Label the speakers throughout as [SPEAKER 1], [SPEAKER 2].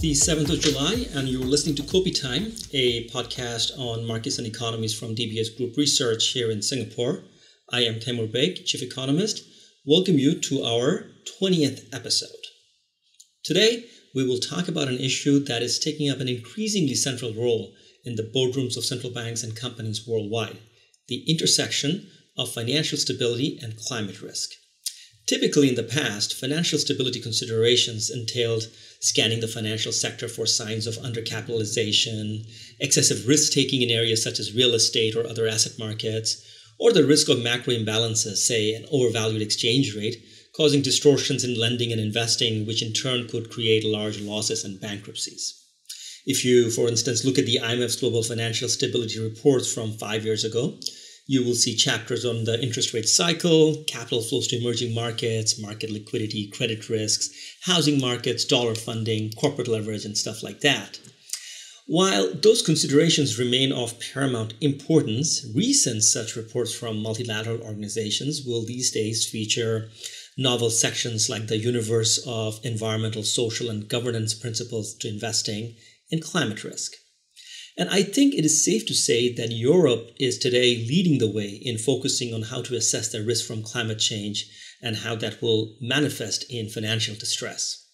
[SPEAKER 1] the 7th of July, and you're listening to Kopi Time, a podcast on markets and economies from DBS Group Research here in Singapore. I am Taimur Baig, Chief Economist. Welcome you to our 20th episode. Today, we will talk about an issue that is taking up an increasingly central role in the boardrooms of central banks and companies worldwide the intersection of financial stability and climate risk. Typically, in the past, financial stability considerations entailed scanning the financial sector for signs of undercapitalization, excessive risk taking in areas such as real estate or other asset markets, or the risk of macro imbalances, say an overvalued exchange rate, causing distortions in lending and investing, which in turn could create large losses and bankruptcies. If you, for instance, look at the IMF's global financial stability reports from five years ago, you will see chapters on the interest rate cycle, capital flows to emerging markets, market liquidity, credit risks, housing markets, dollar funding, corporate leverage, and stuff like that. While those considerations remain of paramount importance, recent such reports from multilateral organizations will these days feature novel sections like the universe of environmental, social, and governance principles to investing and climate risk. And I think it is safe to say that Europe is today leading the way in focusing on how to assess the risk from climate change and how that will manifest in financial distress.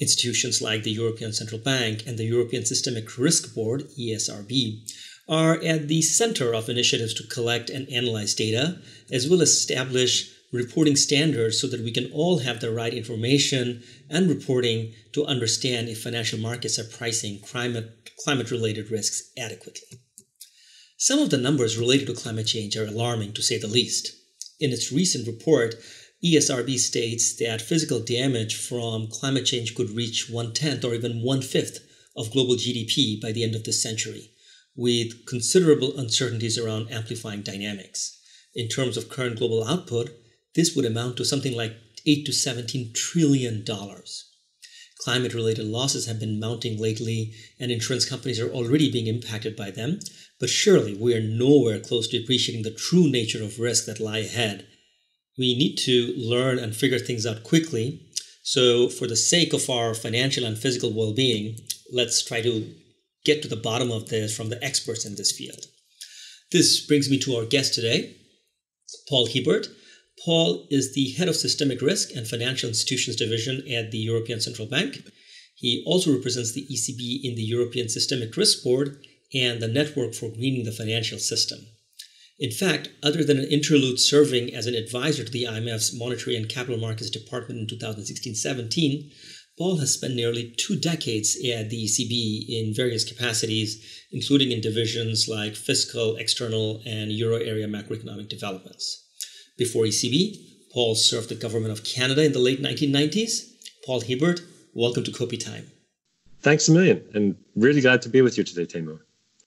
[SPEAKER 1] Institutions like the European Central Bank and the European Systemic Risk Board, ESRB, are at the center of initiatives to collect and analyze data, as well as establish reporting standards so that we can all have the right information and reporting to understand if financial markets are pricing climate, climate related risks adequately. Some of the numbers related to climate change are alarming to say the least. In its recent report, ESRB states that physical damage from climate change could reach one tenth or even one fifth of global GDP by the end of this century, with considerable uncertainties around amplifying dynamics. In terms of current global output, this would amount to something like 8 to 17 trillion dollars. Climate related losses have been mounting lately, and insurance companies are already being impacted by them. But surely we are nowhere close to appreciating the true nature of risk that lie ahead. We need to learn and figure things out quickly. So, for the sake of our financial and physical well being, let's try to get to the bottom of this from the experts in this field. This brings me to our guest today, Paul Hiebert. Paul is the head of systemic risk and financial institutions division at the European Central Bank. He also represents the ECB in the European Systemic Risk Board and the Network for Greening the Financial System. In fact, other than an interlude serving as an advisor to the IMF's Monetary and Capital Markets Department in 2016 17, Paul has spent nearly two decades at the ECB in various capacities, including in divisions like fiscal, external, and euro area macroeconomic developments. Before ECB, Paul served the government of Canada in the late 1990s. Paul Hiebert, welcome to Kopi Time.
[SPEAKER 2] Thanks a million, and really glad to be with you today, Taimur.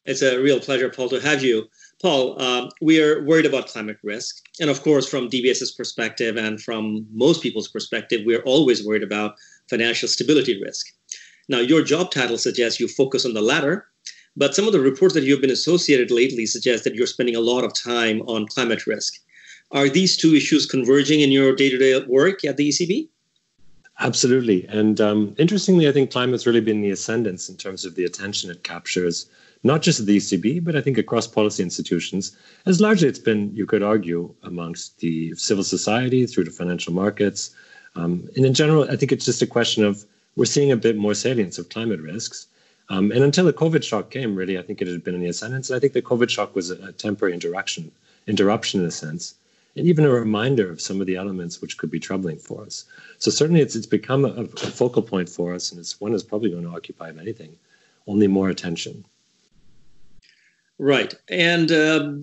[SPEAKER 1] It's a real pleasure, Paul, to have you. Paul, uh, we are worried about climate risk. And of course, from DBS's perspective and from most people's perspective, we're always worried about financial stability risk. Now, your job title suggests you focus on the latter, but some of the reports that you've been associated lately suggest that you're spending a lot of time on climate risk. Are these two issues converging in your day to day work at the ECB?
[SPEAKER 2] Absolutely. And um, interestingly, I think climate's really been the ascendance in terms of the attention it captures, not just at the ECB, but I think across policy institutions, as largely it's been, you could argue, amongst the civil society through the financial markets. Um, and in general, I think it's just a question of we're seeing a bit more salience of climate risks. Um, and until the COVID shock came, really, I think it had been in the ascendance. And I think the COVID shock was a, a temporary interruption, interruption in a sense and even a reminder of some of the elements which could be troubling for us. So certainly it's it's become a, a focal point for us, and it's one that's probably going to occupy, if anything, only more attention.
[SPEAKER 1] Right, and um,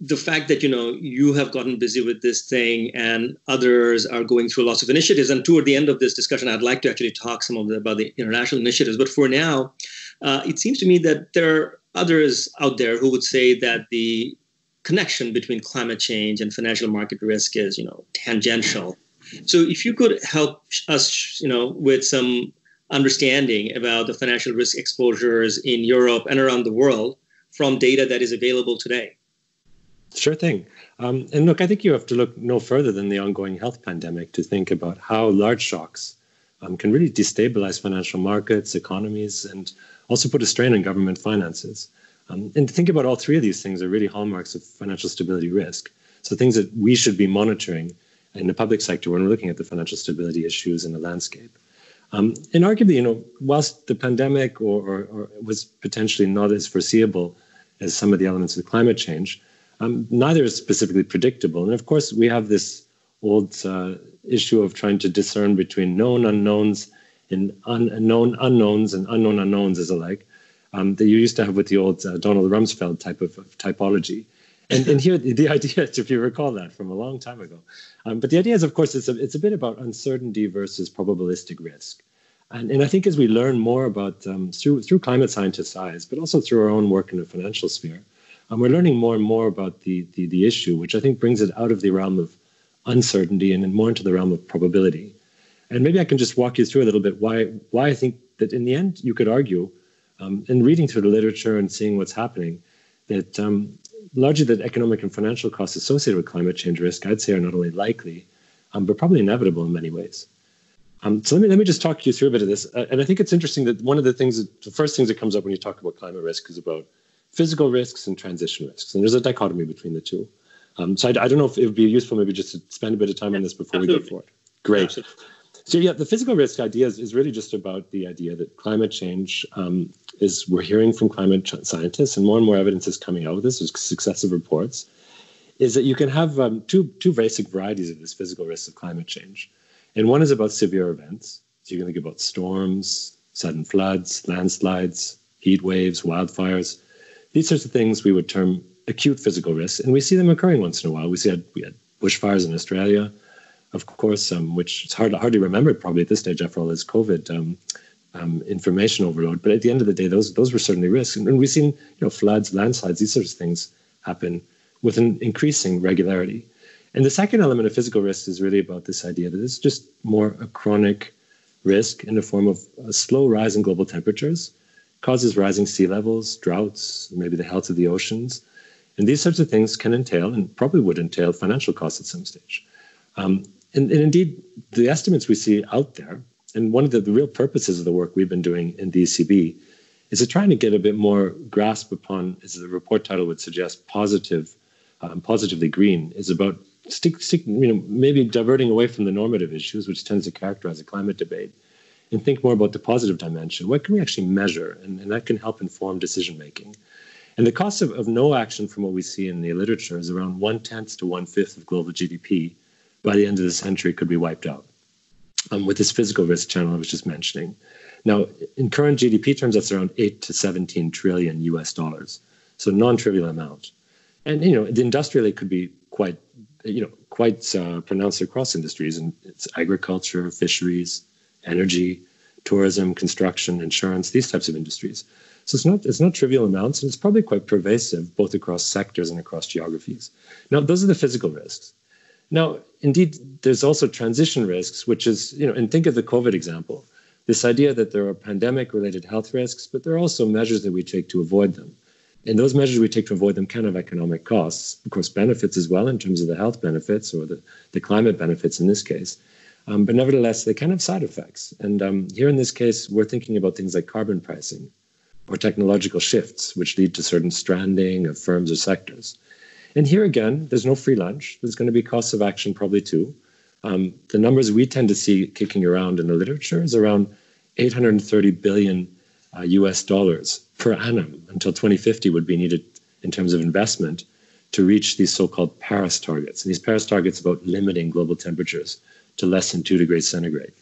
[SPEAKER 1] the fact that you know you have gotten busy with this thing, and others are going through lots of initiatives. And toward the end of this discussion, I'd like to actually talk some of the, about the international initiatives. But for now, uh, it seems to me that there are others out there who would say that the connection between climate change and financial market risk is, you know, tangential. So if you could help us, you know, with some understanding about the financial risk exposures in Europe and around the world from data that is available today.
[SPEAKER 2] Sure thing. Um, and look, I think you have to look no further than the ongoing health pandemic to think about how large shocks um, can really destabilize financial markets, economies, and also put a strain on government finances. Um, and think about all three of these things are really hallmarks of financial stability risk. So things that we should be monitoring in the public sector when we're looking at the financial stability issues in the landscape. Um, and arguably, you know, whilst the pandemic or, or, or, was potentially not as foreseeable as some of the elements of climate change, um, neither is specifically predictable. And of course, we have this old uh, issue of trying to discern between known unknowns and unknown unknowns and unknown unknowns as alike um, that you used to have with the old uh, Donald Rumsfeld type of, of typology. And, and here the idea, if you recall that from a long time ago, um, but the idea is, of course, it's a, it's a bit about uncertainty versus probabilistic risk. And, and I think as we learn more about um, through through climate scientists' eyes, but also through our own work in the financial sphere, um, we're learning more and more about the, the the issue, which I think brings it out of the realm of uncertainty and more into the realm of probability. And maybe I can just walk you through a little bit why why I think that in the end you could argue, um, in reading through the literature and seeing what's happening, that um, largely the economic and financial costs associated with climate change risk, I'd say, are not only likely, um, but probably inevitable in many ways. Um, so let me let me just talk you through a bit of this, uh, and I think it's interesting that one of the things, that, the first things that comes up when you talk about climate risk is about physical risks and transition risks, and there's a dichotomy between the two. Um, so I, I, don't know if it would be useful maybe just to spend a bit of time on this before Absolutely. we go forward. Great. Absolutely. So yeah, the physical risk idea is, is, really just about the idea that climate change um, is we're hearing from climate scientists, and more and more evidence is coming out of this. There's successive reports. Is that you can have um, two two basic varieties of this physical risk of climate change, and one is about severe events. So you can think about storms, sudden floods, landslides, heat waves, wildfires. These sorts of things we would term acute physical risks, and we see them occurring once in a while. We see had, we had bushfires in Australia of course, um, which is hard hardly remembered probably at this stage after all this COVID um, um, information overload. But at the end of the day, those those were certainly risks, and, and we've seen you know floods, landslides, these sorts of things happen with an increasing regularity. And the second element of physical risk is really about this idea that it's just more a chronic risk in the form of a slow rise in global temperatures, causes rising sea levels, droughts, maybe the health of the oceans. And these sorts of things can entail, and probably would entail, financial costs at some stage. Um, and, and indeed, the estimates we see out there, and one of the, the real purposes of the work we've been doing in the ECB is to trying to get a bit more grasp upon, as the report title would suggest, positive, um, positively green, is about stick, stick, you know, maybe diverting away from the normative issues, which tends to characterize a climate debate, and think more about the positive dimension. What can we actually measure? And, and that can help inform decision making. And the cost of, of no action from what we see in the literature is around one tenth to one fifth of global GDP by the end of the century could be wiped out um, with this physical risk channel I was just mentioning. Now, in current GDP terms, that's around 8 to 17 trillion US dollars. So non-trivial amount. And, you know, the industrially could be quite, you know, quite uh, pronounced across industries. And it's agriculture, fisheries, energy, tourism, construction, insurance, these types of industries. So it's not it's not trivial amounts, and it's probably quite pervasive both across sectors and across geographies. Now, those are the physical risks. Now, indeed, there's also transition risks, which is, you know, and think of the COVID example this idea that there are pandemic related health risks, but there are also measures that we take to avoid them. And those measures we take to avoid them can have economic costs, of course, benefits as well in terms of the health benefits or the, the climate benefits in this case. Um, but nevertheless, they can have side effects. And um, here in this case, we're thinking about things like carbon pricing or technological shifts, which lead to certain stranding of firms or sectors. And here again, there's no free lunch. There's going to be costs of action probably too. Um, the numbers we tend to see kicking around in the literature is around 830 billion uh, US dollars per annum until 2050 would be needed in terms of investment to reach these so-called Paris targets. And these Paris targets about limiting global temperatures to less than two degrees centigrade.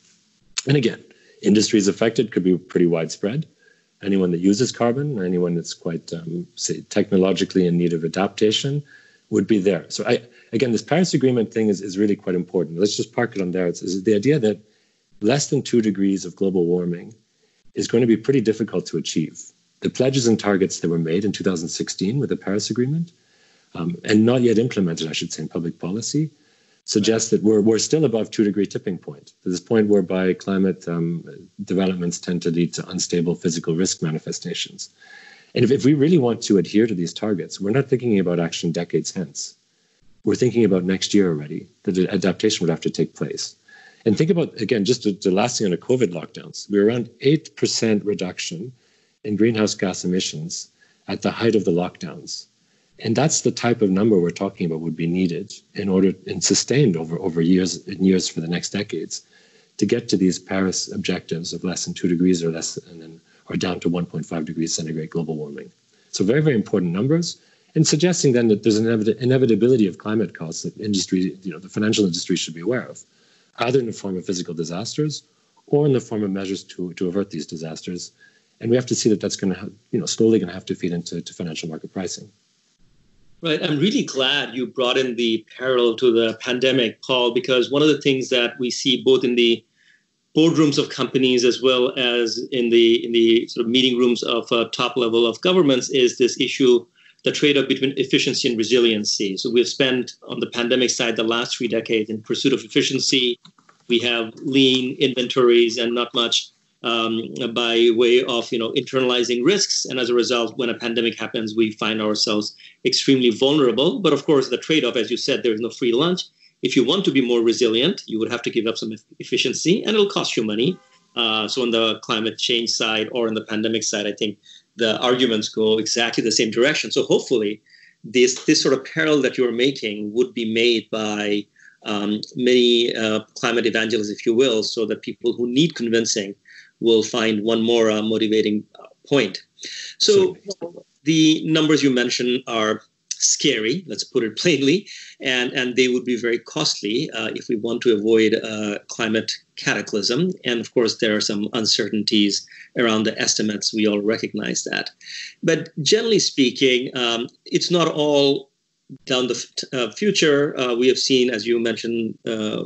[SPEAKER 2] And again, industries affected could be pretty widespread. Anyone that uses carbon, anyone that's quite, um, say, technologically in need of adaptation, would be there. So I again, this Paris Agreement thing is, is really quite important. Let's just park it on there. It's, it's the idea that less than two degrees of global warming is going to be pretty difficult to achieve. The pledges and targets that were made in 2016 with the Paris Agreement, um, and not yet implemented, I should say, in public policy, suggest that we're, we're still above two degree tipping point, this point whereby climate um, developments tend to lead to unstable physical risk manifestations. And if, if we really want to adhere to these targets, we're not thinking about action decades hence. We're thinking about next year already, that adaptation would have to take place. And think about, again, just the, the last thing on the COVID lockdowns, we were around 8% reduction in greenhouse gas emissions at the height of the lockdowns. And that's the type of number we're talking about would be needed in order and sustained over, over years and years for the next decades to get to these Paris objectives of less than two degrees or less and then or down to 1.5 degrees centigrade global warming. So very, very important numbers and suggesting then that there's an inevitability of climate costs that industry, you know, the financial industry should be aware of, either in the form of physical disasters or in the form of measures to, to avert these disasters. And we have to see that that's going to, you know, slowly going to have to feed into to financial market pricing.
[SPEAKER 1] Right. I'm really glad you brought in the parallel to the pandemic, Paul, because one of the things that we see both in the boardrooms of companies as well as in the in the sort of meeting rooms of uh, top level of governments is this issue the trade-off between efficiency and resiliency. So we've spent on the pandemic side the last three decades in pursuit of efficiency. We have lean inventories and not much um, by way of you know internalizing risks, and as a result, when a pandemic happens, we find ourselves extremely vulnerable. But of course, the trade-off, as you said, there is no free lunch. If you want to be more resilient, you would have to give up some efficiency, and it'll cost you money. Uh, so on the climate change side or on the pandemic side, I think the arguments go exactly the same direction. So hopefully, this this sort of parallel that you're making would be made by um, many uh, climate evangelists, if you will, so that people who need convincing will find one more uh, motivating uh, point. So the numbers you mentioned are scary, let's put it plainly, and, and they would be very costly uh, if we want to avoid a climate cataclysm. And of course, there are some uncertainties around the estimates. We all recognize that. But generally speaking, um, it's not all down the uh, future. Uh, we have seen, as you mentioned, uh,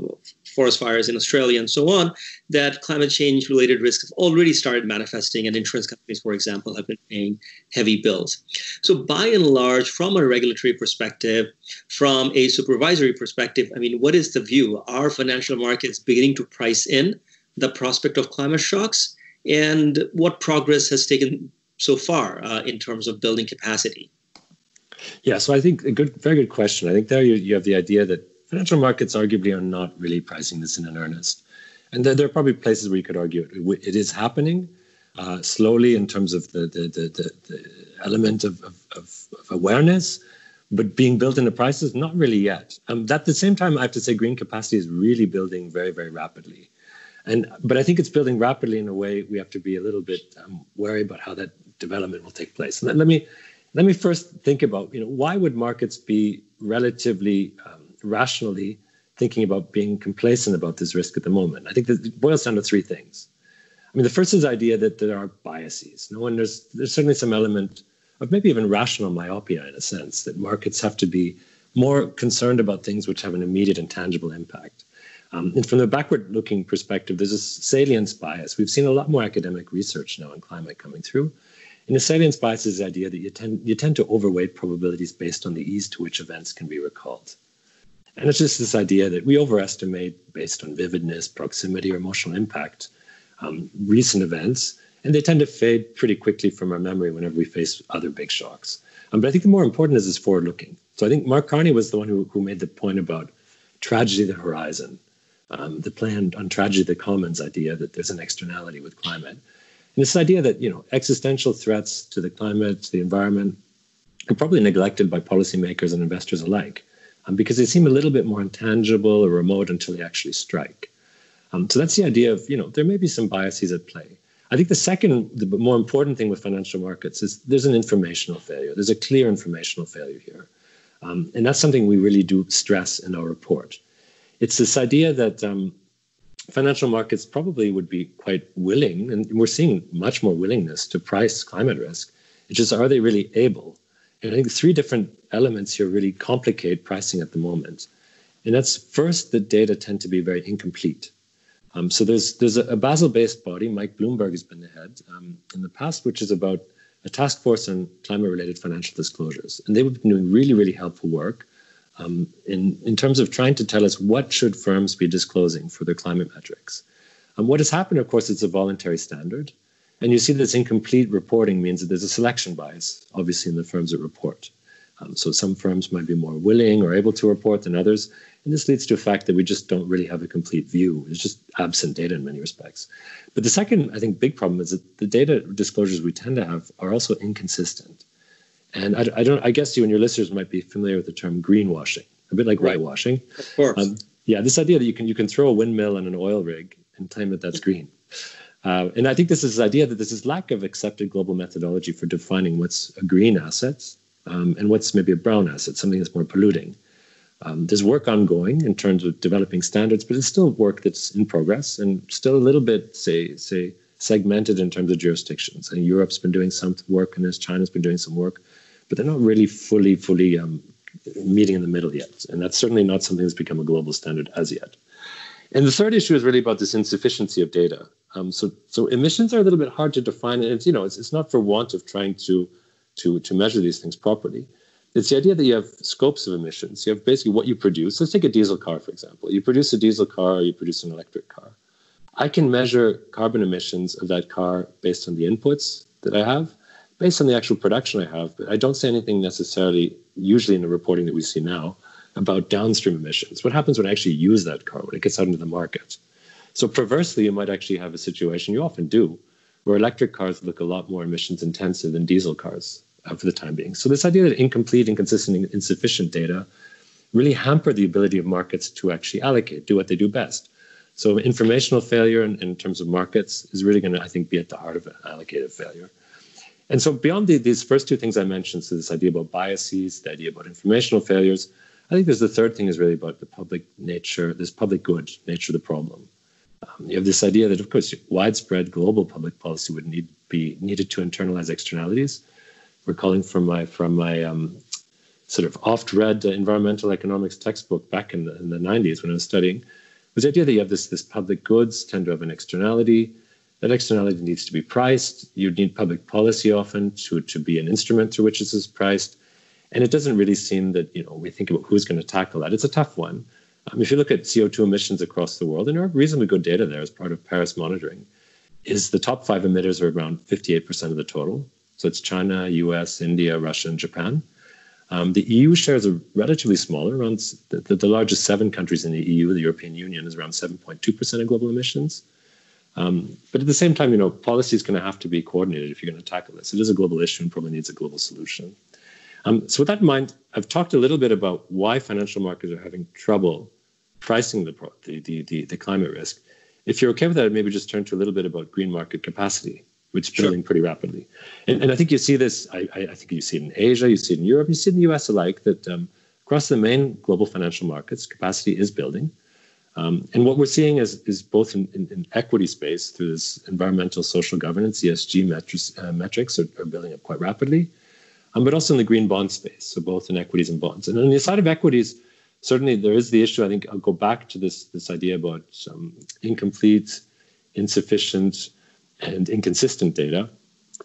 [SPEAKER 1] forest fires in Australia and so on, that climate change related risks have already started manifesting, and insurance companies, for example, have been paying heavy bills. So, by and large, from a regulatory perspective, from a supervisory perspective, I mean, what is the view? Are financial markets beginning to price in the prospect of climate shocks? And what progress has taken so far uh, in terms of building capacity?
[SPEAKER 2] Yeah, so I think a good, very good question. I think there you, you have the idea that financial markets arguably are not really pricing this in an earnest. And there, there are probably places where you could argue it, it is happening uh, slowly in terms of the, the, the, the element of, of, of, awareness, but being built into prices, not really yet. Um, at the same time, I have to say green capacity is really building very, very rapidly. And, but I think it's building rapidly in a way we have to be a little bit um, wary about how that development will take place. Let, let, me let me first think about you know why would markets be relatively um, rationally thinking about being complacent about this risk at the moment. I think that it boils down to three things. I mean, the first is the idea that there are biases. No one there's there's certainly some element of maybe even rational myopia in a sense that markets have to be more concerned about things which have an immediate and tangible impact. Um, and from the backward-looking perspective, there's a salience bias. We've seen a lot more academic research now on climate coming through. And the salience bias is the idea that you tend you tend to overweight probabilities based on the ease to which events can be recalled. And it's just this idea that we overestimate, based on vividness, proximity, or emotional impact, um, recent events, and they tend to fade pretty quickly from our memory whenever we face other big shocks. Um, but I think the more important is this forward looking. So I think Mark Carney was the one who, who made the point about tragedy the horizon, um, the plan on tragedy the commons idea that there's an externality with climate. And this idea that you know existential threats to the climate, to the environment, are probably neglected by policymakers and investors alike um, because they seem a little bit more intangible or remote until they actually strike. Um, so that's the idea of, you know, there may be some biases at play. I think the second, the more important thing with financial markets is there's an informational failure. There's a clear informational failure here. Um, and that's something we really do stress in our report. It's this idea that um, financial markets probably would be quite willing, and we're seeing much more willingness to price climate risk. It's just, are they really able? I think three different elements here really complicate pricing at the moment. And that's first, the data tend to be very incomplete. Um, so there's there's a, a Basel-based body, Mike Bloomberg has been the head um, in the past, which is about a task force on climate-related financial disclosures, and they've been doing really really helpful work um, in in terms of trying to tell us what should firms be disclosing for their climate metrics. And what has happened, of course, it's a voluntary standard, and you see this incomplete reporting means that there's a selection bias, obviously, in the firms that report. Um, so some firms might be more willing or able to report than others. And this leads to a fact that we just don't really have a complete view. It's just absent data in many respects. But the second, I think, big problem is that the data disclosures we tend to have are also inconsistent. And I, I don't. I guess you and your listeners might be familiar with the term greenwashing, a bit like right. whitewashing.
[SPEAKER 1] Of course. Um,
[SPEAKER 2] yeah, this idea that you can you can throw a windmill and an oil rig and claim that that's green. Uh, and I think this is the idea that this is lack of accepted global methodology for defining what's a green asset um, and what's maybe a brown asset, something that's more polluting. Um, there's work ongoing in terms of developing standards, but it's still work that's in progress and still a little bit, say, say, segmented in terms of jurisdictions. And Europe's been doing some work in this, China's been doing some work, but they're not really fully, fully um, meeting in the middle yet. And that's certainly not something that's become a global standard as yet. And the third issue is really about this insufficiency of data. Um, so, so emissions are a little bit hard to define, and it's you know it's, it's not for want of trying to to to measure these things properly. It's the idea that you have scopes of emissions. You have basically what you produce. Let's take a diesel car, for example. You produce a diesel car or you produce an electric car. I can measure carbon emissions of that car based on the inputs that I have, based on the actual production I have, but I don't say anything necessarily, usually in the reporting that we see now, about downstream emissions. What happens when I actually use that car, when it gets out into the market? So perversely, you might actually have a situation, you often do, where electric cars look a lot more emissions intensive than diesel cars uh, for the time being. So this idea that incomplete, inconsistent, and insufficient data really hamper the ability of markets to actually allocate, do what they do best. So informational failure in, in terms of markets is really going to, I think, be at the heart of an allocative failure. And so beyond the, these first two things I mentioned, so this idea about biases, the idea about informational failures, I think there's the third thing is really about the public nature, this public good nature of the problem. Um, you have this idea that, of course, widespread global public policy would need be needed to internalize externalities. Recalling from my from my um, sort of oft-read uh, environmental economics textbook back in the, in the 90s when I was studying, was the idea that you have this this public goods tend to have an externality. That externality needs to be priced. You need public policy often to, to be an instrument through which this is priced. And it doesn't really seem that, you know, we think about who's going to tackle that. It's a tough one. Um, if you look at CO2 emissions across the world, and there are reasonably good data there as part of Paris monitoring, is the top five emitters are around 58% of the total. So it's China, US, India, Russia, and Japan. Um, the EU shares are relatively smaller. Around the, the, the, largest seven countries in the EU, the European Union, is around 7.2% of global emissions. Um, but at the same time, you know, policy is going to have to be coordinated if you're going to tackle this. It is a global issue and probably needs a global solution. Um, so with that in mind, I've talked a little bit about why financial markets are having trouble pricing the, the, the, the, climate risk. If you're okay with that, maybe just turn to a little bit about green market capacity, which is building sure. pretty rapidly. And, and I think you see this, I, I, think you see it in Asia, you see it in Europe, you see it in the US alike, that um, across the main global financial markets, capacity is building. Um, and what we're seeing is, is both in, in, in, equity space through this environmental social governance, ESG metrics, uh, metrics are, are building up quite rapidly um, but also in the green bond space, so both in equities and bonds. And on the side of equities, certainly there is the issue. I think I'll go back to this this idea about um, incomplete, insufficient, and inconsistent data.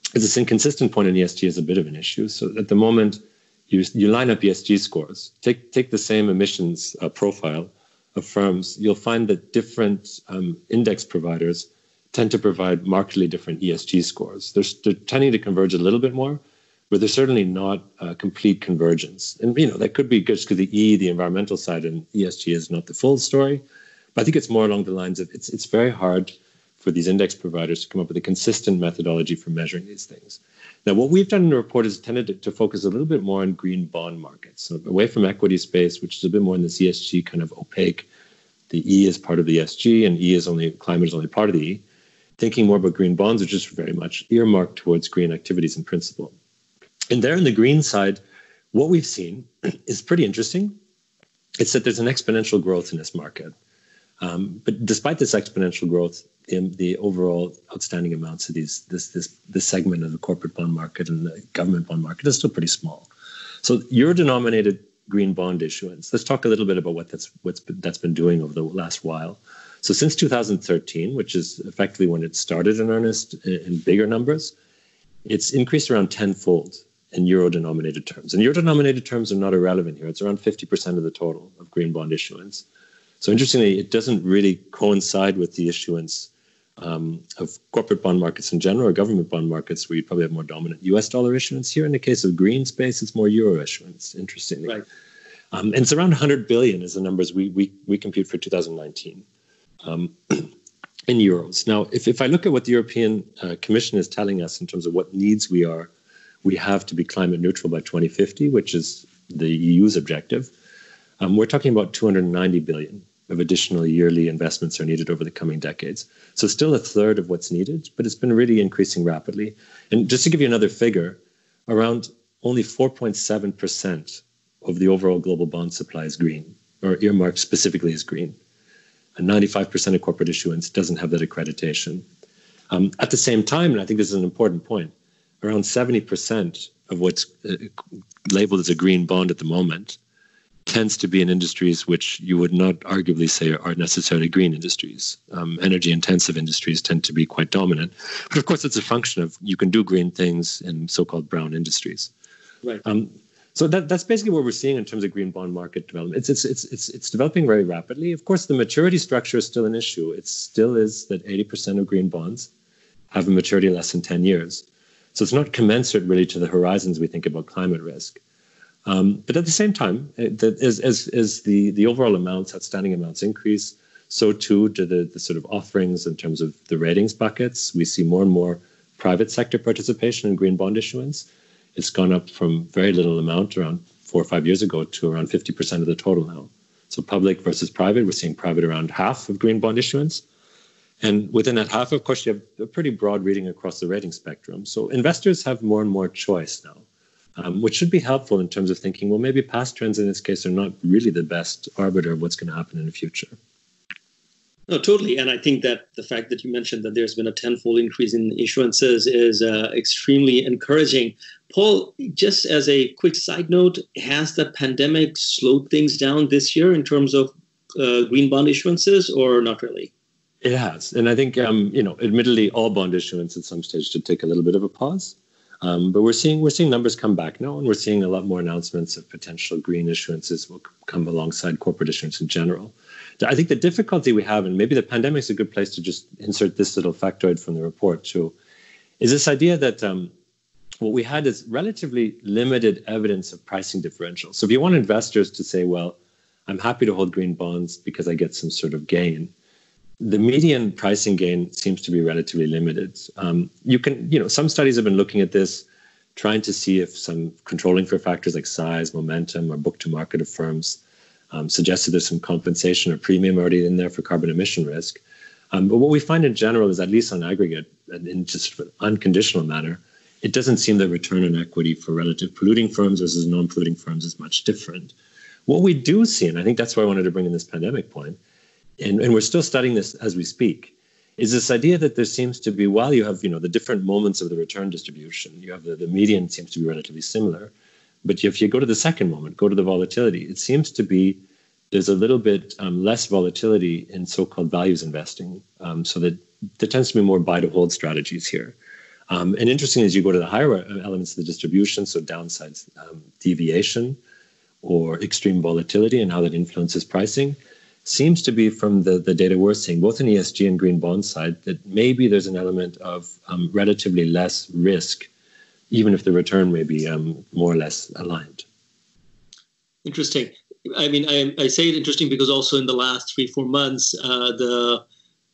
[SPEAKER 2] Because this inconsistent point in ESG is a bit of an issue. So at the moment, you you line up ESG scores. Take take the same emissions uh, profile of firms. You'll find that different um, index providers tend to provide markedly different ESG scores. They're, they're tending to converge a little bit more, but there's certainly not complete convergence. And you know that could be just because the E, the environmental side, and ESG is not the full story. But I think it's more along the lines of it's it's very hard for these index providers to come up with a consistent methodology for measuring these things. Now, what we've done in the report is tended to, to focus a little bit more on green bond markets, so away from equity space, which is a bit more in this ESG kind of opaque. The E is part of the ESG, and E is only climate is only part of the E. Thinking more about green bonds, which is very much earmarked towards green activities in principle. And there on the green side, what we've seen is pretty interesting. It's that there's an exponential growth in this market. Um, but despite this exponential growth, the, the, overall outstanding amounts of these this this this segment of the corporate bond market and the government bond market is still pretty small. So euro-denominated green bond issuance. Let's talk a little bit about what that's what's been, that's been doing over the last while. So since 2013, which is effectively when it started in earnest in, bigger numbers, it's increased around tenfold in euro denominated terms. And euro denominated terms are not irrelevant here. It's around 50% of the total of green bond issuance. So interestingly, it doesn't really coincide with the issuance um, of corporate bond markets in general or government bond markets where you probably have more dominant US dollar issuance. Here in the case of green space, it's more euro issuance, interestingly. Right. Um, and it's around 100 billion is the numbers we, we, we compute for 2019 um, in euros. Now, if, if I look at what the European uh, Commission is telling us in terms of what needs we are, we have to be climate neutral by 2050, which is the EU's objective, um, we're talking about 290 billion of additional yearly investments are needed over the coming decades. So still a third of what's needed, but it's been really increasing rapidly. And just to give you another figure, around only 4.7% of the overall global bond supply is green, or earmarked specifically as green. And 95% of corporate issuance doesn't have that accreditation. Um, at the same time, and I think this is an important point, around 70% of what's uh, labeled as a green bond at the moment tends to be in industries which you would not arguably say are necessarily green industries. Um, energy intensive industries tend to be quite dominant. But of course, it's a function of you can do green things in so called brown industries.
[SPEAKER 1] Right. Um,
[SPEAKER 2] so that, that's basically what we're seeing in terms of green bond market development. It's, it's, it's, it's, it's developing very rapidly. Of course, the maturity structure is still an issue. It still is that 80% of green bonds have a maturity less than 10 years. So it's not commensurate really to the horizons we think about climate risk. Um, but at the same time, uh, as, as, as the, the overall amounts, outstanding amounts increase, so too do the, the sort of offerings in terms of the ratings buckets. We see more and more private sector participation in green bond issuance. It's gone up from very little amount around four or five years ago to around 50% of the total now. So public versus private, we're seeing private around half of green bond issuance. And within that half, of course, you have a pretty broad reading across the rating spectrum. So investors have more and more choice now um, which should be helpful in terms of thinking, well, maybe past trends in this case are not really the best arbiter of what's going to happen in the future.
[SPEAKER 1] No, totally. And I think that the fact that you mentioned that there's been a tenfold increase in issuances is uh, extremely encouraging. Paul, just as a quick side note, has the pandemic slowed things down this year in terms of uh, green bond issuances or not really?
[SPEAKER 2] It has. And I think, um, you know, admittedly, all bond issuance at some stage should take a little bit of a pause. Um, but we're seeing we're seeing numbers come back now, and we're seeing a lot more announcements of potential green issuances will come alongside corporate issuance in general. I think the difficulty we have, and maybe the pandemic is a good place to just insert this little factoid from the report too, is this idea that um, what we had is relatively limited evidence of pricing differential. So if you want investors to say, well, I'm happy to hold green bonds because I get some sort of gain, the median pricing gain seems to be relatively limited. Um, you can, you know, some studies have been looking at this, trying to see if some controlling for factors like size, momentum, or book to market of firms um, suggested there's some compensation or premium already in there for carbon emission risk. Um, but what we find in general is, at least on aggregate, in just an unconditional manner, it doesn't seem that return on equity for relative polluting firms versus non-polluting firms is much different. What we do see, and I think that's why I wanted to bring in this pandemic point, and, and we're still studying this as we speak, is this idea that there seems to be, while you have, you know, the different moments of the return distribution, you have the, the median seems to be relatively similar. But if you go to the second moment, go to the volatility, it seems to be there's a little bit um, less volatility in so-called values investing. Um, so that there tends to be more buy to hold strategies here. Um, and interesting as you go to the higher elements of the distribution, so downside um, deviation or extreme volatility and how that influences pricing, seems to be from the, the data we're seeing, both in ESG and green bond side, that maybe there's an element of um, relatively less risk, even if the return may be um, more or less aligned.
[SPEAKER 1] Interesting. I mean, I, I, say it interesting because also in the last three, four months, uh, the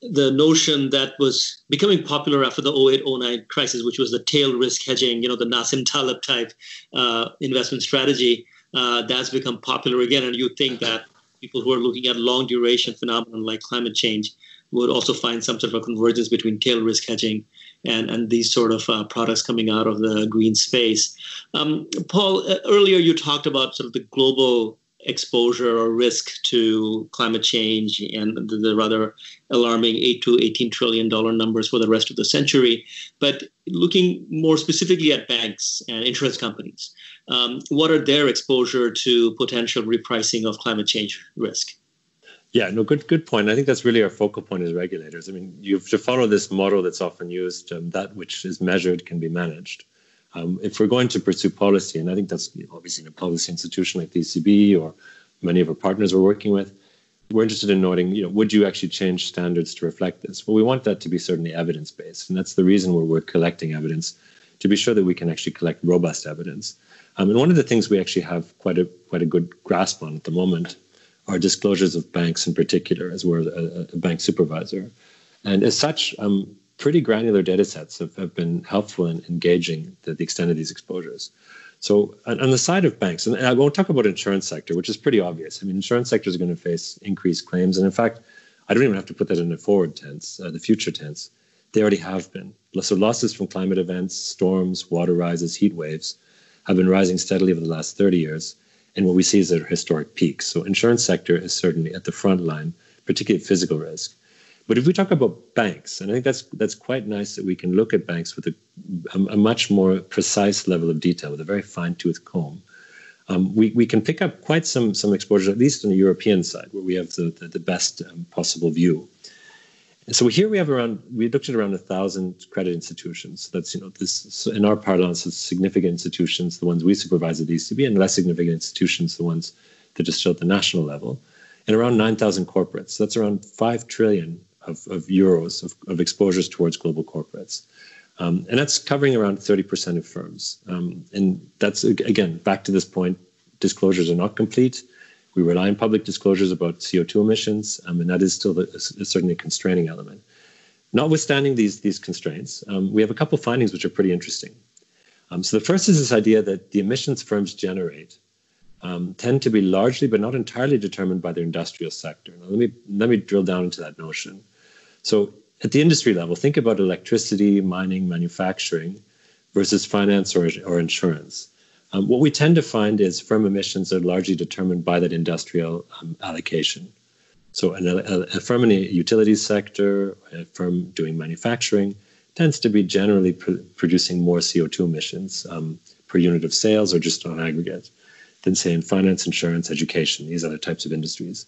[SPEAKER 1] the notion that was becoming popular after the 08-09 crisis, which was the tail risk hedging, you know, the Nassim Taleb type uh, investment strategy, uh, that's become popular again. And you think that people who are looking at long duration phenomenon like climate change would also find some sort of a convergence between tail risk hedging and, and these sort of uh, products coming out of the green space. Um, Paul, uh, earlier you talked about sort of the global exposure or risk to climate change and the, the, rather alarming 8 to 18 trillion dollar numbers for the rest of the century but looking more specifically at banks and insurance companies um, what are their exposure to potential repricing of climate change risk
[SPEAKER 2] yeah, no, good, good point. I think that's really our focal point as regulators. I mean, you have to follow this model that's often used: um, that which is measured can be managed. Um, if we're going to pursue policy, and I think that's obviously in a policy institution like the ECB or many of our partners we're working with, we're interested in noting, you know, would you actually change standards to reflect this? Well, we want that to be certainly evidence based, and that's the reason where we're collecting evidence to be sure that we can actually collect robust evidence. Um, and one of the things we actually have quite a quite a good grasp on at the moment are disclosures of banks in particular, as we're a, a bank supervisor. And as such, um, pretty granular data sets have, have been helpful in engaging the, the extent of these exposures. So on the side of banks, and I won't talk about insurance sector, which is pretty obvious. I mean, insurance sector is going to face increased claims, and in fact, I don't even have to put that in the forward tense, uh, the future tense. They already have been. So losses from climate events, storms, water rises, heat waves have been rising steadily over the last 30 years, and what we see is at historic peaks. So insurance sector is certainly at the front line, particularly physical risk. But if we talk about banks, and I think that's that's quite nice that we can look at banks with a, a, a much more precise level of detail, with a very fine-tooth comb. Um, we, we can pick up quite some some exposure, at least on the European side, where we have the, the, the best um, possible view. So here we have around we looked at around a thousand credit institutions. That's you know this in our parlance, it's significant institutions, the ones we supervise at the ECB, and less significant institutions, the ones that are still at the national level, and around nine thousand corporates. That's around five trillion of, of euros of, of, exposures towards global corporates. Um, and that's covering around 30% of firms. Um, and that's, again, back to this point disclosures are not complete. We rely on public disclosures about CO2 emissions, um, and that is still a, a, certainly a constraining element. Notwithstanding these, these constraints, um, we have a couple findings which are pretty interesting. Um, so the first is this idea that the emissions firms generate um, tend to be largely, but not entirely, determined by their industrial sector. Now, let me let me drill down into that notion. So at the industry level, think about electricity, mining, manufacturing versus finance or, or insurance. Um, what we tend to find is firm emissions are largely determined by that industrial um, allocation. So an, a, a, firm in the utilities sector, a firm doing manufacturing, tends to be generally pr- producing more CO2 emissions um, per unit of sales or just on aggregate than, say, in finance, insurance, education, these other types of industries.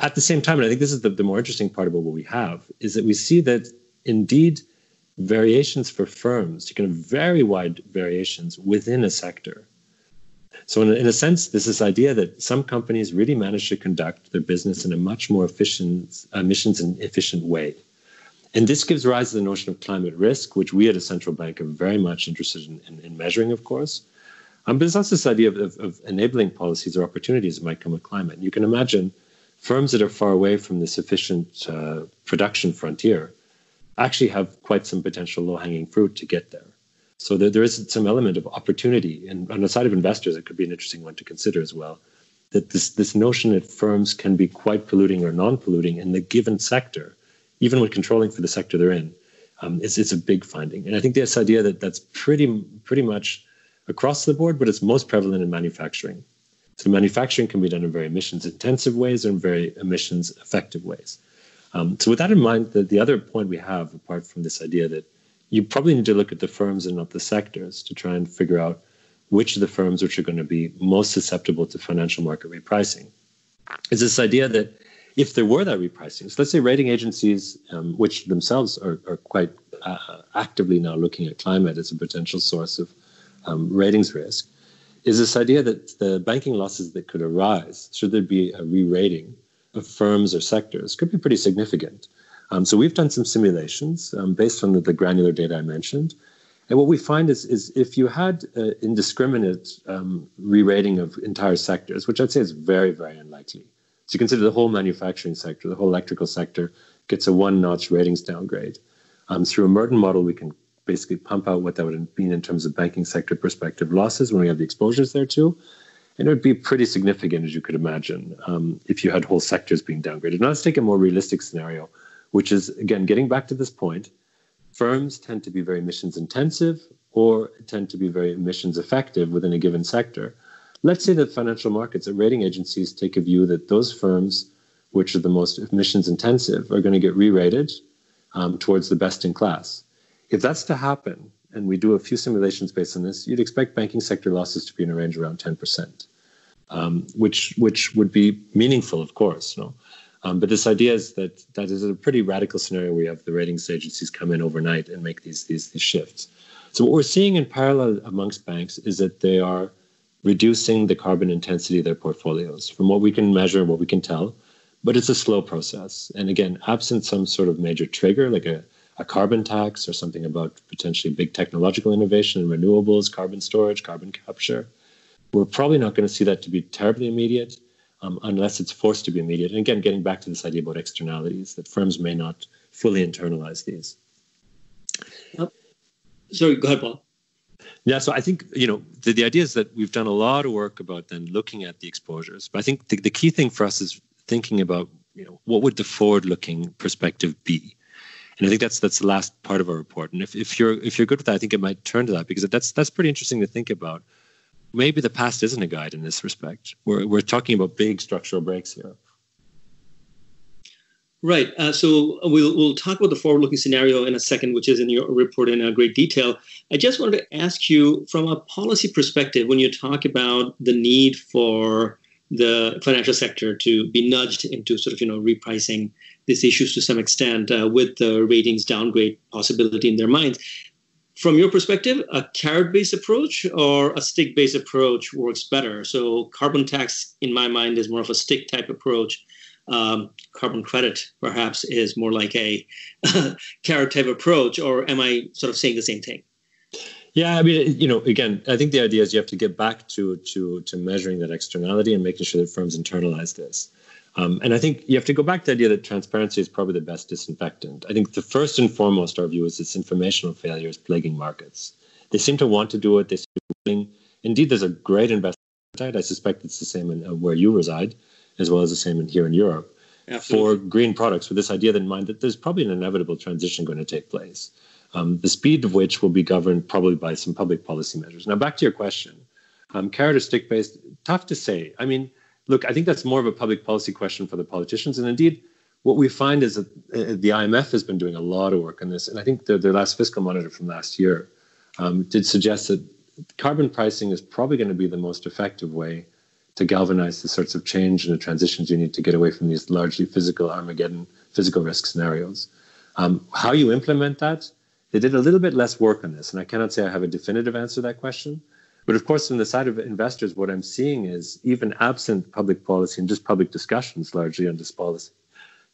[SPEAKER 2] At the same time, and I think this is the, the more interesting part about what we have, is that we see that indeed variations for firms, you can have very wide variations within a sector. So, in a, in a sense, there's this idea that some companies really manage to conduct their business in a much more efficient, emissions and efficient way. And this gives rise to the notion of climate risk, which we at a central bank are very much interested in, in, in measuring, of course. Um, but there's also this idea of, of, of, enabling policies or opportunities that might come with climate. You can imagine firms that are far away from this efficient uh, production frontier actually have quite some potential low hanging fruit to get there. So there, there is some element of opportunity. And on the side of investors, it could be an interesting one to consider as well. That this, this notion that firms can be quite polluting or non polluting in the given sector, even when controlling for the sector they're in, um, is, is a big finding. And I think this idea that that's pretty, pretty much across the board, but it's most prevalent in manufacturing. So manufacturing can be done in very emissions intensive ways and very emissions effective ways. Um, so with that in mind, the, the other point we have, apart from this idea that you probably need to look at the firms and not the sectors to try and figure out which of the firms which are going to be most susceptible to financial market repricing, is this idea that if there were that repricing, so let's say rating agencies, um, which themselves are, are quite uh, actively now looking at climate as a potential source of um, ratings risk, is this idea that the banking losses that could arise, should there be a re rating of firms or sectors, could be pretty significant. Um, so we've done some simulations um, based on the, the, granular data I mentioned. And what we find is, is if you had uh, indiscriminate um, re rating of entire sectors, which I'd say is very, very unlikely. So you consider the whole manufacturing sector, the whole electrical sector gets a one notch ratings downgrade. Um, through a Merton model, we can basically pump out what that would mean in terms of banking sector perspective losses when we have the exposures there too. And it would be pretty significant, as you could imagine, um, if you had whole sectors being downgraded. Now let's take a more realistic scenario, which is, again, getting back to this point, firms tend to be very emissions intensive or tend to be very emissions effective within a given sector. Let's say that financial markets and rating agencies take a view that those firms which are the most emissions intensive are going to get re-rated um, towards the best in class. If that's to happen, and we do a few simulations based on this, you'd expect banking sector losses to be in a range around 10%, um, which which would be meaningful, of course. No? Um, but this idea is that that is a pretty radical scenario where you have the ratings agencies come in overnight and make these, these, these shifts. So what we're seeing in parallel amongst banks is that they are reducing the carbon intensity of their portfolios from what we can measure, and what we can tell, but it's a slow process. And again, absent some sort of major trigger, like a a carbon tax or something about potentially big technological innovation in renewables, carbon storage, carbon capture. We're probably not going to see that to be terribly immediate um, unless it's forced to be immediate. And again, getting back to this idea about externalities, that firms may not fully internalize these.
[SPEAKER 1] Yep. Sorry, go ahead, Paul.
[SPEAKER 2] Yeah, so I think you know the, the idea is that we've done a lot of work about then looking at the exposures. But I think the, the key thing for us is thinking about you know what would the forward-looking perspective be, and I think that's that's the last part of our report. And if, if you're if you're good with that, I think it might turn to that because that's that's pretty interesting to think about. Maybe the past isn't a guide in this respect. We're we're talking about big structural breaks here.
[SPEAKER 1] Right. Uh, so we'll we'll talk about the forward-looking scenario in a second, which is in your report in a great detail. I just wanted to ask you, from a policy perspective, when you talk about the need for the financial sector to be nudged into sort of you know repricing these issues to some extent uh, with the ratings downgrade possibility in their minds. From your perspective, a carrot-based approach or a stick-based approach works better. So carbon tax, in my mind, is more of a stick-type approach um, carbon credit perhaps is more like a carrot type approach, or am I sort of saying the same thing?
[SPEAKER 2] Yeah, I mean, you know, again, I think the idea is you have to get back to to to measuring that externality and making sure that firms internalize this. Um, and I think you have to go back to the idea that transparency is probably the best disinfectant. I think the first and foremost, our view is this informational failure is plaguing markets. They seem to want to do it. They seem to be willing. Indeed, there's a great investment. I suspect it's the same in uh, where you reside as well as the same in here in Europe, Absolutely. for green products with this idea in mind that there's probably an inevitable transition going to take place, um, the speed of which will be governed probably by some public policy measures. Now, back to your question, um, carrot or stick based, tough to say. I mean, look, I think that's more of a public policy question for the politicians. And indeed, what we find is that uh, the IMF has been doing a lot of work on this. And I think their, their last fiscal monitor from last year um, did suggest that carbon pricing is probably going to be the most effective way to galvanize the sorts of change and the transitions you need to get away from these largely physical Armageddon, physical risk scenarios. Um, how you implement that, they did a little bit less work on this, and I cannot say I have a definitive answer to that question. But of course, from the side of investors, what I'm seeing is even absent public policy and just public discussions largely on this policy,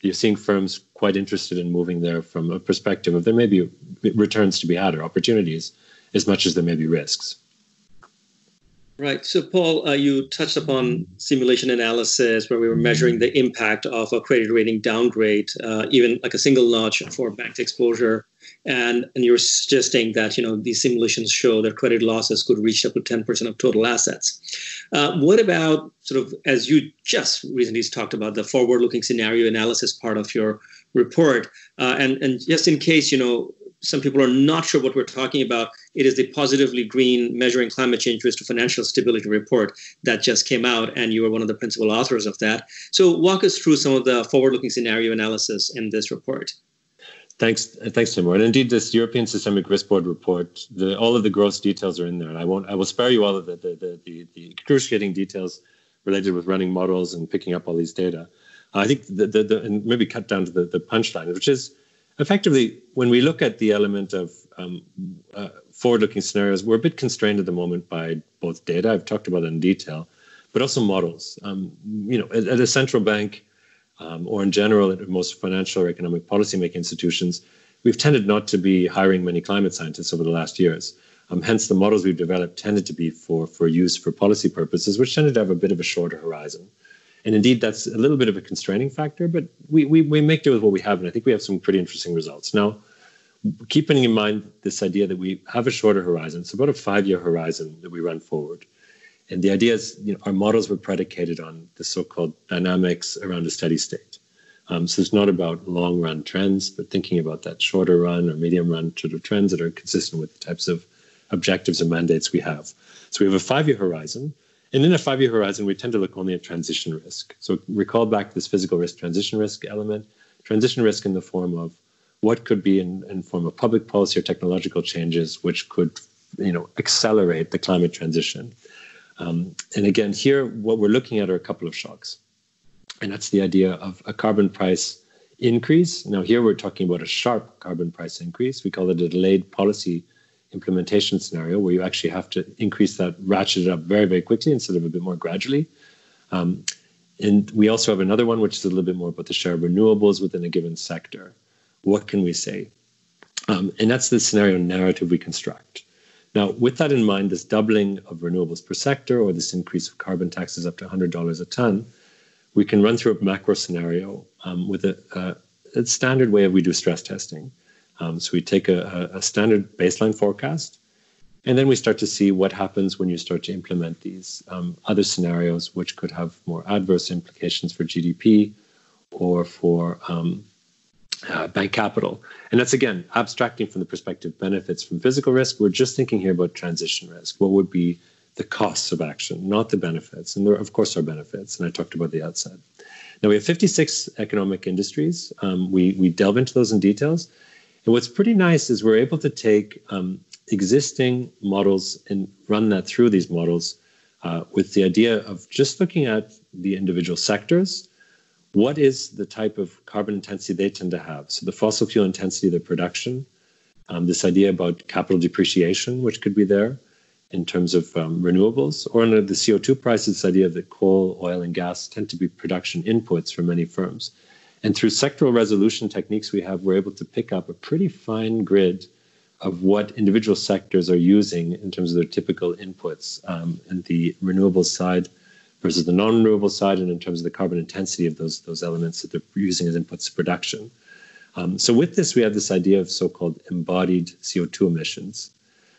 [SPEAKER 2] you're seeing firms quite interested in moving there from a perspective of there may be returns to be had or opportunities as much as there may be risks.
[SPEAKER 1] Right. So, Paul, uh, you touched upon simulation analysis where we were measuring the impact of a credit rating downgrade, uh, even like a single notch for bank exposure. And, and you're suggesting that you know these simulations show that credit losses could reach up to 10% of total assets. Uh, what about sort of as you just recently talked about the forward-looking scenario analysis part of your report, uh, and and just in case you know some people are not sure what we're talking about, it is the Positively Green Measuring Climate Change Risk to Financial Stability report that just came out, and you were one of the principal authors of that. So, walk us through some of the forward looking scenario analysis in this report.
[SPEAKER 2] Thanks, thanks, Timur. And indeed, this European Systemic Risk Board report, the, all of the gross details are in there, and I won't. I will spare you all of the the, the, the, the excruciating details related with running models and picking up all these data. I think the, the, the and maybe cut down to the, the punchline, which is effectively, when we look at the element of um, uh, forward-looking scenarios, we're a bit constrained at the moment by both data. I've talked about in detail, but also models. Um, you know, at, at, a central bank um, or in general at most financial or economic policymaking institutions, we've tended not to be hiring many climate scientists over the last years. Um, hence, the models we've developed tended to be for for use for policy purposes, which tended to have a bit of a shorter horizon. And indeed, that's a little bit of a constraining factor, but we, we, we make do with what we have. And I think we have some pretty interesting results. Now, keeping in mind this idea that we have a shorter horizon, it's about a five year horizon that we run forward. And the idea is, you know, our models were predicated on the so called dynamics around a steady state. Um, so it's not about long run trends, but thinking about that shorter run or medium run sort of trends that are consistent with the types of objectives and mandates we have. So we have a five year horizon. And in a five year horizon, we tend to look only at transition risk. So recall back this physical risk, transition risk element, transition risk in the form of what could be in, in form of public policy or technological changes which could you know accelerate the climate transition. Um, and again, here what we're looking at are a couple of shocks. And that's the idea of a carbon price increase. Now, here we're talking about a sharp carbon price increase. We call it a delayed policy implementation scenario where you actually have to increase that, ratchet up very, very quickly instead of a bit more gradually. Um, and we also have another one, which is a little bit more about the share of renewables within a given sector. What can we say? Um, and that's the scenario narrative we construct. Now, with that in mind, this doubling of renewables per sector or this increase of carbon taxes up to $100 a ton, we can run through a macro scenario um, with a, a, a, standard way of we do stress testing. Um, so we take a, a, standard baseline forecast, and then we start to see what happens when you start to implement these um, other scenarios, which could have more adverse implications for GDP or for um, uh, bank capital. And that's again abstracting from the perspective benefits from physical risk. We're just thinking here about transition risk. What would be the costs of action, not the benefits? And there, of course, are benefits. And I talked about the outset. Now we have 56 economic industries. Um, we we delve into those in details. And what's pretty nice is we're able to take um, existing models and run that through these models uh, with the idea of just looking at the individual sectors what is the type of carbon intensity they tend to have? So the fossil fuel intensity of their production, um, this idea about capital depreciation, which could be there in terms of um, renewables, or under the CO2 prices, this idea that coal, oil, and gas tend to be production inputs for many firms. And through sectoral resolution techniques we have, we're able to pick up a pretty fine grid of what individual sectors are using in terms of their typical inputs. Um, and the renewables side, versus the non-renewable side, and in terms of the carbon intensity of those those elements that they're using as inputs to production. Um, so with this, we have this idea of so-called embodied CO2 emissions.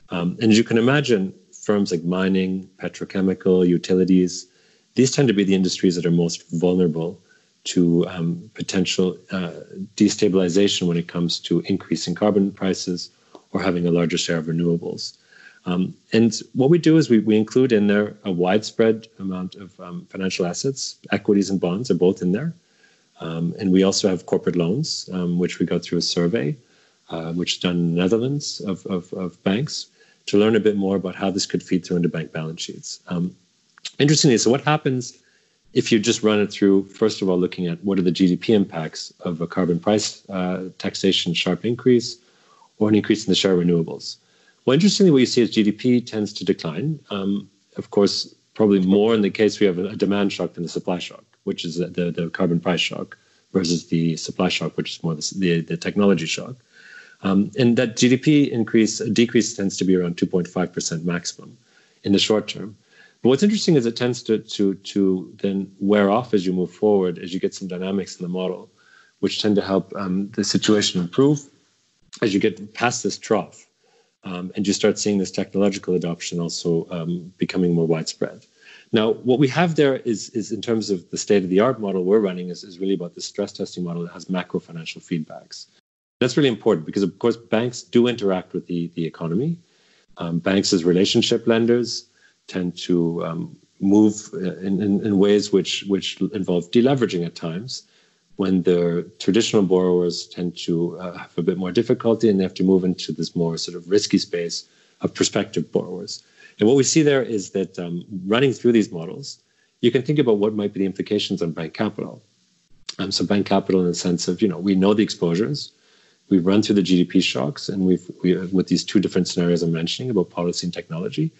[SPEAKER 2] Um, and as you can imagine, firms like mining, petrochemical, utilities, these tend to be the industries that are most vulnerable to um, potential uh, destabilization when it comes to increasing carbon prices or having a larger share of renewables. Um, and what we do is we, we include in there a widespread amount of um, financial assets, equities and bonds are both in there. Um, and we also have corporate loans, um, which we go through a survey, uh, which is done in the Netherlands of, of, of, banks to learn a bit more about how this could feed through into bank balance sheets. Um, interestingly, so what happens if you just run it through, first of all, looking at what are the GDP impacts of a carbon price uh, taxation sharp increase or an increase in the share of renewables? Well, interestingly, what you see is GDP tends to decline. Um, of course, probably more in the case we have a demand shock than a supply shock, which is the, the carbon price shock versus the supply shock, which is more the, the, the technology shock. Um, and that GDP increase, decrease tends to be around 2.5% maximum in the short term. But what's interesting is it tends to, to, to then wear off as you move forward, as you get some dynamics in the model, which tend to help um, the situation improve as you get past this trough. Um, and you start seeing this technological adoption also um, becoming more widespread. Now, what we have there is, is in terms of the state of the art model we're running is, is really about the stress testing model that has macro financial feedbacks. That's really important because, of course, banks do interact with the, the economy. Um, banks as relationship lenders tend to um, move in, in, in ways which, which involve deleveraging at times when the traditional borrowers tend to uh, have a bit more difficulty and they have to move into this more sort of risky space of prospective borrowers. And what we see there is that um, running through these models, you can think about what might be the implications on bank capital. Um, so bank capital in the sense of, you know, we know the exposures, we've run through the GDP shocks, and we've we, with these two different scenarios I'm mentioning about policy and technology.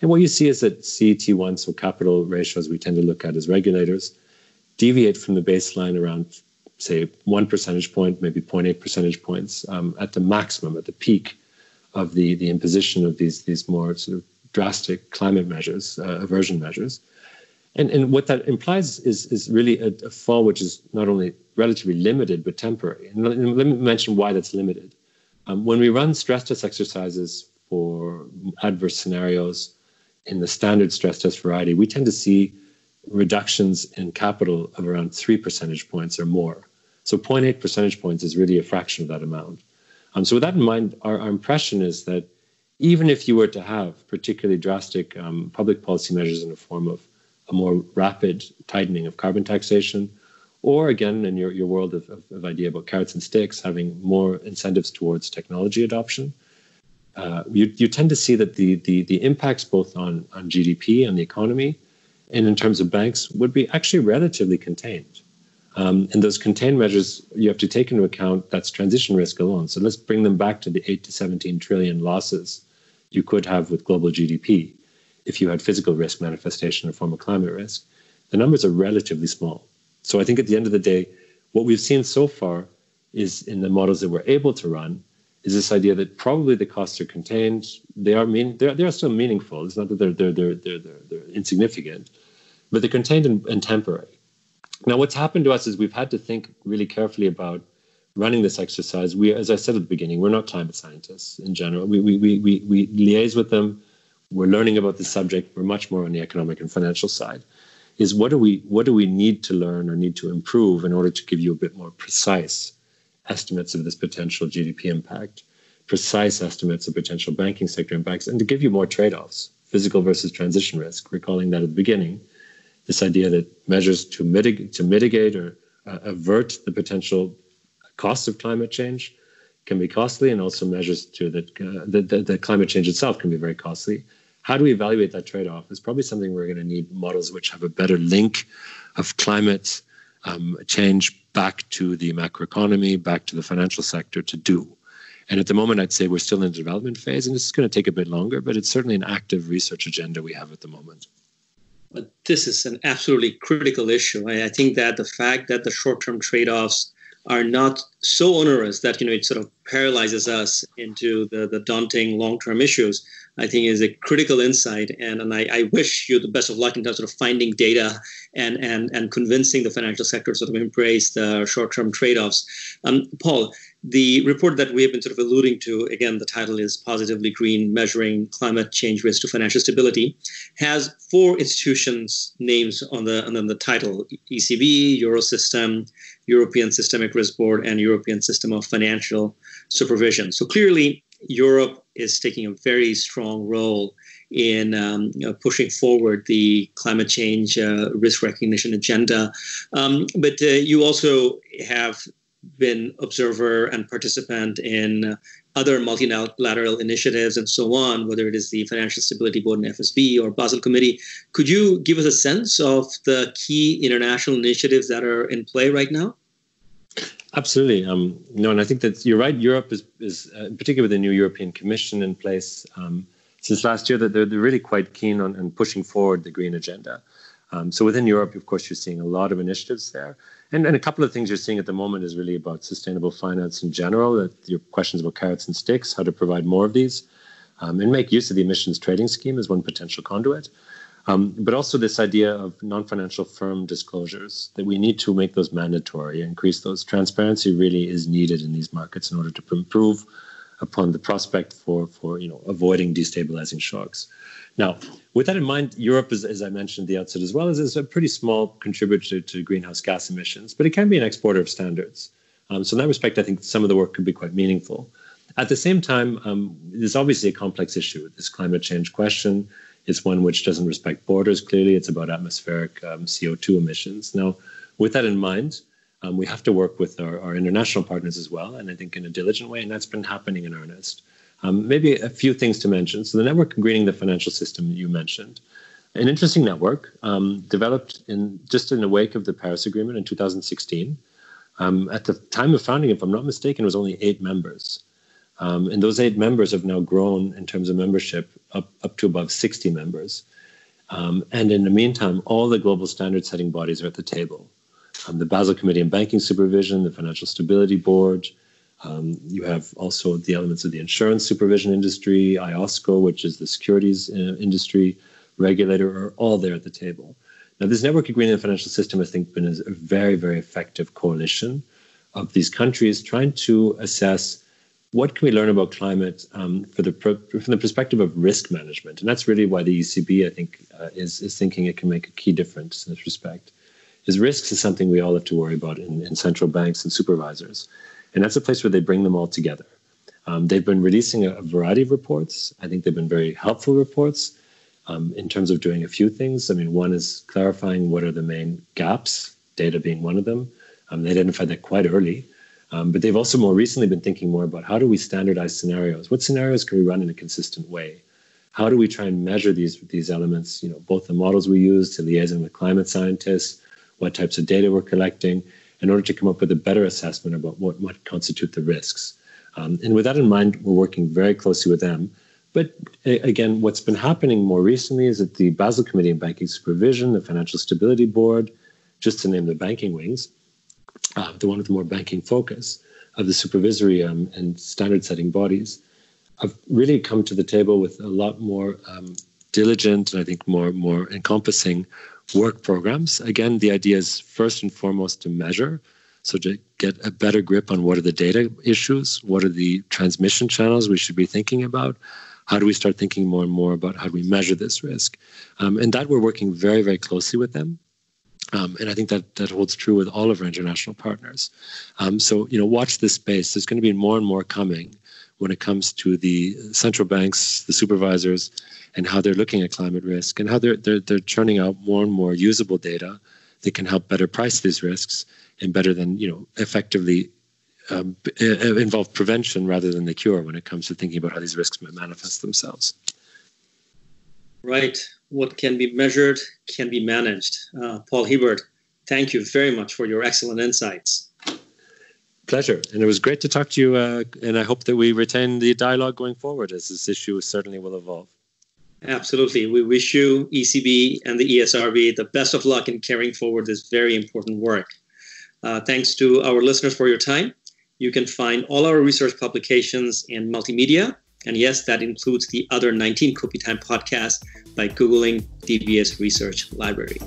[SPEAKER 2] And what you see is that CET1, so capital ratios we tend to look at as regulators, deviate from the baseline around, say, one percentage point, maybe 0.8 percentage points um, at the maximum, at the peak of the, the imposition of these, these more sort of drastic climate measures, uh, aversion measures. And, and what that implies is, is really a, a, fall which is not only relatively limited, but temporary. And let, me mention why that's limited. Um, when we run stress test exercises for adverse scenarios in the standard stress test variety, we tend to see reductions in capital of around three percentage points or more. So 0.8 percentage points is really a fraction of that amount. Um, so with that in mind, our, our, impression is that even if you were to have particularly drastic um, public policy measures in the form of a more rapid tightening of carbon taxation, or again, in your, your world of, of, of idea about carrots and sticks, having more incentives towards technology adoption, uh, you, you tend to see that the, the, the impacts both on, on GDP and the economy and in terms of banks would be actually relatively contained. Um, and those contained measures, you have to take into account that's transition risk alone. So let's bring them back to the 8 to 17 trillion losses you could have with global GDP if you had physical risk manifestation in form of climate risk. The numbers are relatively small. So I think at the end of the day, what we've seen so far is in the models that we're able to run is this idea that probably the costs are contained. They are mean they are, they are still meaningful. It's not that they're they're they're they're, they're, they're insignificant, but they're contained and, and temporary. Now, what's happened to us is we've had to think really carefully about running this exercise. We, as I said at the beginning, we're not climate scientists in general. We we we we, we liaise with them. We're learning about the subject. We're much more on the economic and financial side. Is what do we what do we need to learn or need to improve in order to give you a bit more precise estimates of this potential GDP impact, precise estimates of potential banking sector impacts, and to give you more trade offs, physical versus transition risk. We're that at the beginning. This idea that measures to mitigate, to mitigate or uh, avert the potential costs of climate change can be costly, and also measures to that uh, that climate change itself can be very costly. How do we evaluate that trade off? Is probably something we're going to need models which have a better link of climate um, change back to the macroeconomy, back to the financial sector to do. And at the moment, I'd say we're still in the development phase, and is going to take a bit longer, but it's certainly an active research agenda we have at the moment.
[SPEAKER 1] But this is an absolutely critical issue. I think that the fact that the short-term trade-offs are not so onerous that you know it sort of paralyzes us into the, the daunting long-term issues I think is a critical insight. And, and I, I, wish you the best of luck in terms of finding data and, and, and convincing the financial sector to sort of embrace the short term trade offs. Um, Paul, the report that we have been sort of alluding to, again, the title is Positively Green Measuring Climate Change Risk to Financial Stability, has four institutions' names on the, on the title ECB, Eurosystem, European Systemic Risk Board, and European System of Financial Supervision. So clearly, Europe is taking a very strong role in um, you know, pushing forward the climate change uh, risk recognition agenda. Um, but uh, you also have been observer and participant in other multilateral initiatives and so on, whether it is the Financial Stability Board and FSB or Basel Committee. Could you give us a sense of the key international initiatives that are in play right now?
[SPEAKER 2] Absolutely. Um, no, and I think that you're right. Europe is, is uh, particularly with the new European Commission in place um, since last year, that they're, they're really quite keen on, on pushing forward the green agenda. Um, so within Europe, of course, you're seeing a lot of initiatives there. And, and a couple of things you're seeing at the moment is really about sustainable finance in general, that your questions about carrots and sticks, how to provide more of these, um, and make use of the emissions trading scheme as one potential conduit. Um, but also this idea of non-financial firm disclosures that we need to make those mandatory, increase those. Transparency really is needed in these markets in order to improve upon the prospect for for you know avoiding destabilizing shocks. Now, with that in mind, Europe is, as I mentioned at the outset as well, is, is a pretty small contributor to greenhouse gas emissions, but it can be an exporter of standards. Um, so in that respect, I think some of the work could be quite meaningful. At the same time, um, there's obviously a complex issue, this climate change question. It's one which doesn't respect borders. Clearly, it's about atmospheric um, CO2 emissions. Now, with that in mind, um, we have to work with our, our, international partners as well, and I think in a diligent way, and that's been happening in earnest. Um, maybe a few things to mention. So, the network greening the financial system you mentioned, an interesting network um, developed in just in the wake of the Paris Agreement in 2016. Um, at the time of founding, if I'm not mistaken, it was only eight members. Um, and those eight members have now grown in terms of membership up, up to above 60 members. Um, and in the meantime, all the global standard setting bodies are at the table. Um, the Basel Committee on Banking Supervision, the Financial Stability Board, um, you have also the elements of the insurance supervision industry, IOSCO, which is the securities uh, industry regulator, are all there at the table. Now, this network greening the financial system, I think, been a very, very effective coalition of these countries trying to assess what can we learn about climate um, for the from the perspective of risk management? And that's really why the ECB, I think, uh, is is thinking it can make a key difference in this respect. Is risks is something we all have to worry about in, in central banks and supervisors, and that's a place where they bring them all together. Um, they've been releasing a, variety of reports. I think they've been very helpful reports um, in terms of doing a few things. I mean, one is clarifying what are the main gaps, data being one of them. Um, they identified that quite early. Um, but they've also more recently been thinking more about how do we standardize scenarios? What scenarios can we run in a consistent way? How do we try and measure these these elements? You know, both the models we use to liaison with climate scientists, what types of data we're collecting, in order to come up with a better assessment about what might constitute the risks. Um, and with that in mind, we're working very closely with them. But again, what's been happening more recently is that the Basel Committee on Banking Supervision, the Financial Stability Board, just to name the banking wings, uh, the one with more banking focus, of the supervisory um, and standard setting bodies have really come to the table with a lot more um, diligent and I think more more encompassing work programs. Again, the idea is first and foremost to measure, so to get a better grip on what are the data issues, what are the transmission channels we should be thinking about. How do we start thinking more and more about how do we measure this risk? Um, and that we're working very, very closely with them. Um, and I think that that holds true with all of our international partners. Um, so, you know, watch this space. There's going to be more and more coming when it comes to the central banks, the supervisors, and how they're looking at climate risk and how they're, they're, they're churning out more and more usable data that can help better price these risks and better than, you know, effectively um, involve prevention rather than the cure when it comes to thinking about how these risks might manifest themselves.
[SPEAKER 1] Right. What can be measured can be managed. Uh, Paul Hiebert, thank you very much for your excellent insights.
[SPEAKER 2] Pleasure. And it was great to talk to you. Uh, and I hope that we retain the dialogue going forward as this issue certainly will evolve.
[SPEAKER 1] Absolutely. We wish you, ECB and the ESRB, the best of luck in carrying forward this very important work. Uh, thanks to our listeners for your time. You can find all our research publications and multimedia. And yes, that includes the other 19 Kopi Time podcasts by Googling DBS Research Library.